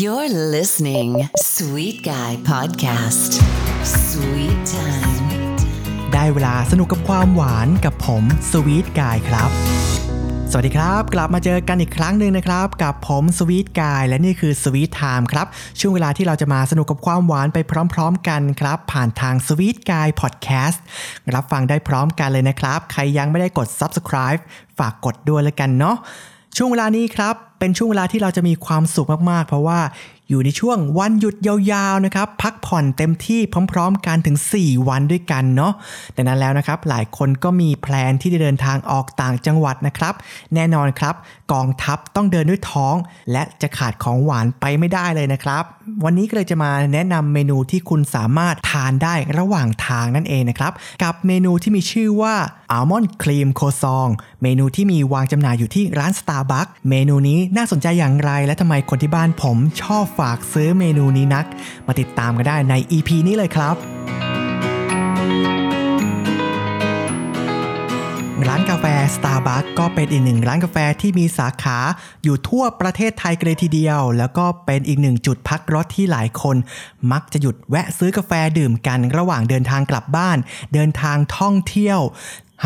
You're listening Sweet Guy Podcast Sweet Time ได้เวลาสนุกกับความหวานกับผมสวีทกายครับ สวัสดีครับ กลับมาเจอกันอีกครั้งหนึ่งนะครับ กับผมสวีทกายและนี่คือสวีทไทม์ครับ ช่วงเวลาที่เราจะมาสนุกกับความหวานไปพร้อมๆ กันครับ ผ่านทางสวีทกายพอดแคสต์รับฟังได้พร้อมกันเลยนะครับ ใครยังไม่ได้กด subscribe ฝากกดด้วยแล้วกันเนาะช่วงเวลานี้ครับ เป็นช่วงเวลาที่เราจะมีความสุขมากๆ เพราะว่าอยู่ในช่วงวันหยุดยาวๆนะครับพักผ่อนเต็มที่พร้อมๆกันถึง 4 วันด้วยกันเนาะดังนั้นแล้วนะครับหลายคนก็มีแพลนที่จะเดินทางออกต่างจังหวัดนะครับ แน่นอนครับ กองทัพต้องเดินด้วยท้อง และจะขาดของหวานไปไม่ได้เลยนะครับ วันนี้ก็เลยจะมาแนะนำเมนูที่คุณสามารถทานได้ระหว่างทางนั่นเองนะครับกับเมนูที่มีชื่อว่าอัลมอนด์ครีมโคซองเมนูที่มีวางจำหน่ายอยู่ที่ร้าน Starbucks เมนูนี้น่าสนใจอย่างไร และทำไมคนที่บ้านผมชอบฝากซื้อเมนูนี้นัก มาติดตามกันได้ใน EP นี้เลยครับร้านกาแฟ Starbucks ก็เป็นอีกหนึ่งร้านกาแฟที่มีสาขาอยู่ทั่วประเทศไทยกันเลยทีเดียว แล้วก็เป็นอีกหนึ่งจุดพักรถที่หลายคน มักจะหยุดแวะซื้อกาแฟดื่มกันระหว่างเดินทางกลับบ้าน เดินทางท่องเที่ยว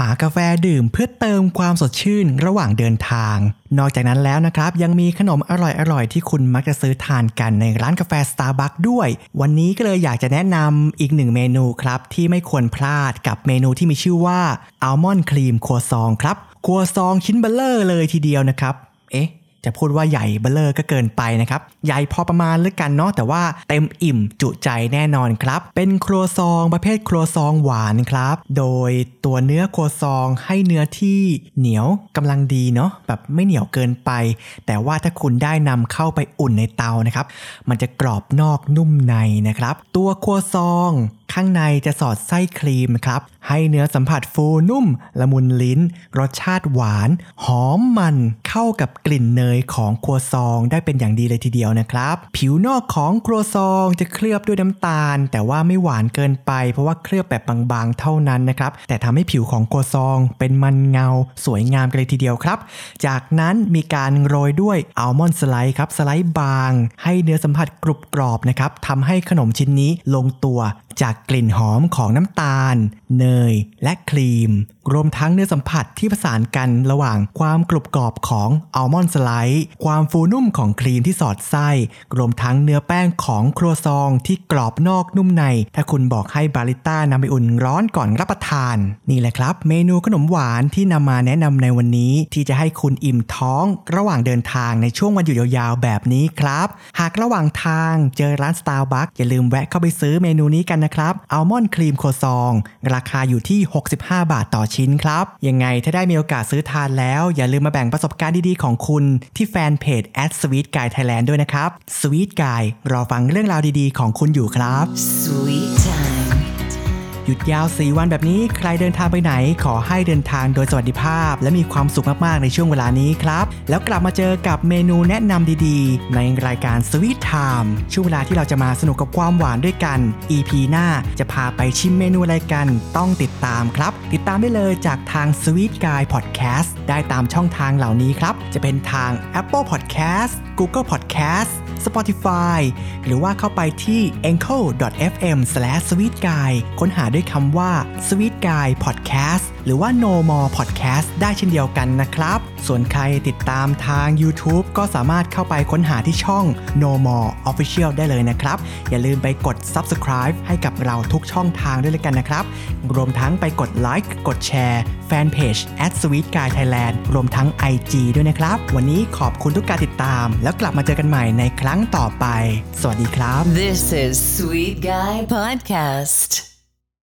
หากาแฟดื่มเพื่อเติมความสดชื่นระหว่างเดินทาง นอกจากนั้นแล้วนะครับ ยังมีขนมอร่อยๆ ที่คุณมักจะซื้อทานกันในร้านกาแฟ Starbucks ด้วย วันนี้ก็เลยอยากจะแนะนำอีกหนึ่งเมนูครับ ที่ไม่ควรพลาดกับเมนูที่มีชื่อว่าอัลมอนด์ครีมครัวซองครับครัวซองชิ้นเบ้อเร่อเลยทีเดียวนะครับ เอ๊ะ จะพูดว่าใหญ่เบ้อเร่อก็เกินไปนะครับ ใหญ่พอประมาณแล้วกันเนาะแต่ว่าเต็มอิ่มจุใจแน่นอนครับ เป็นครัวซองประเภทครัวซองหวานครับ โดยตัวเนื้อครัวซองให้เนื้อที่เหนียวกำลังดีเนาะแบบไม่เหนียวเกินไป แต่ว่าถ้าคุณได้นำเข้าไปอุ่นในเตานะครับ มันจะกรอบนอกนุ่มในนะครับ ตัวครัวซองข้างในจะสอดไส้ครีมครับ ให้เนื้อสัมผัสฟูนุ่ม ละมุนลิ้น รสชาติหวาน หอมมันเข้ากับกลิ่นเนยของครัวซองได้เป็นอย่างดีเลยทีเดียวนะครับ ผิวนอกของครัวซองจะเคลือบด้วยน้ำตาล แต่ว่าไม่หวานเกินไป เพราะว่าเคลือบแบบบางๆ เท่านั้นนะครับ แต่ทำให้ผิวของครัวซอง เป็นมันเงา สวยงามกันเลยทีเดียวครับ จากนั้นมีการโรยด้วยอัลมอนด์สไลด์ครับสไลด์บาง ให้เนื้อสัมผัสกรุบกรอบนะครับทำให้ขนมชิ้นนี้ลงตัว จากกลิ่นหอมของน้ำตาล เนย และครีม รวมทั้งเนื้อสัมผัสที่ผสานกันระหว่างความกรุบกรอบของอัลมอนด์สไลด์ความฟูนุ่มของครีมที่สอดไส้ รวมทั้งเนื้อแป้งของครัวซองที่กรอบนอกนุ่มใน ถ้าคุณบอกให้บาริต้านำไปอุ่นร้อนก่อนรับประทาน นี่แหละครับ เมนูขนมหวานที่นำมาแนะนำในวันนี้ ที่จะให้คุณอิ่มท้อง ระหว่างเดินทางในช่วงวันหยุดยาวๆแบบนี้ครับ หากระหว่างทางเจอร้าน Starbucks อย่าลืมแวะเข้าไปซื้อเมนูนี้กันนะครับอัลมอนด์ครีมโคซอง ราคาอยู่ที่ 65 บาทต่อชนครับ ยังไงถ้าได้มีโอกาสซื้อทานแล้ว อย่าลืมมาแบ่งประสบการณ์ดีๆของคุณที่แฟนเพจ @sweet guy thailand ด้วยนะครับ Sweet Guy รอฟังเรื่องราวดีๆ ของคุณอยู่ครับ Sweet หยุดยาว 4 วันแบบนี้ใครเดินทางไปไหน ขอให้เดินทางโดยสวัสดิภาพ และมีความสุขมากๆในช่วงเวลานี้ครับ แล้วกลับมาเจอกับเมนูแนะนำดีๆ ในรายการ Sweet Time ช่วงเวลาที่เราจะมาสนุกกับความหวานด้วยกัน EP หน้าจะพาไปชิมเมนูอะไรกัน ต้องติดตามครับ ติดตามได้เลยจากทาง Sweet Guy Podcast ได้ตามช่องทางเหล่านี้ครับจะเป็นทาง Apple Podcast Google Podcast Spotify หรือว่าเข้าไปที่ anchor.fm/sweetguy ค้นหาด้วยคำว่า Sweet Guy Podcast หรือว่า No More Podcast ได้เช่นเดียวกันนะครับ ส่วนใครติดตามทาง YouTube ก็สามารถเข้าไปค้นหาที่ช่อง No More Official ได้เลยนะครับ อย่าลืมไปกด Subscribe ให้กับเราทุกช่องทางด้วยกันนะครับ รวมทั้งไปกดไลค์กดแชร์แฟนเพจ @sweet guy thailand รวมทั้ง IG ด้วยนะครับ วันนี้ขอบคุณทุกการติดตาม แล้วกลับมาเจอกันใหม่ในครั้งต่อไป สวัสดีครับ This is Sweet Guy Podcast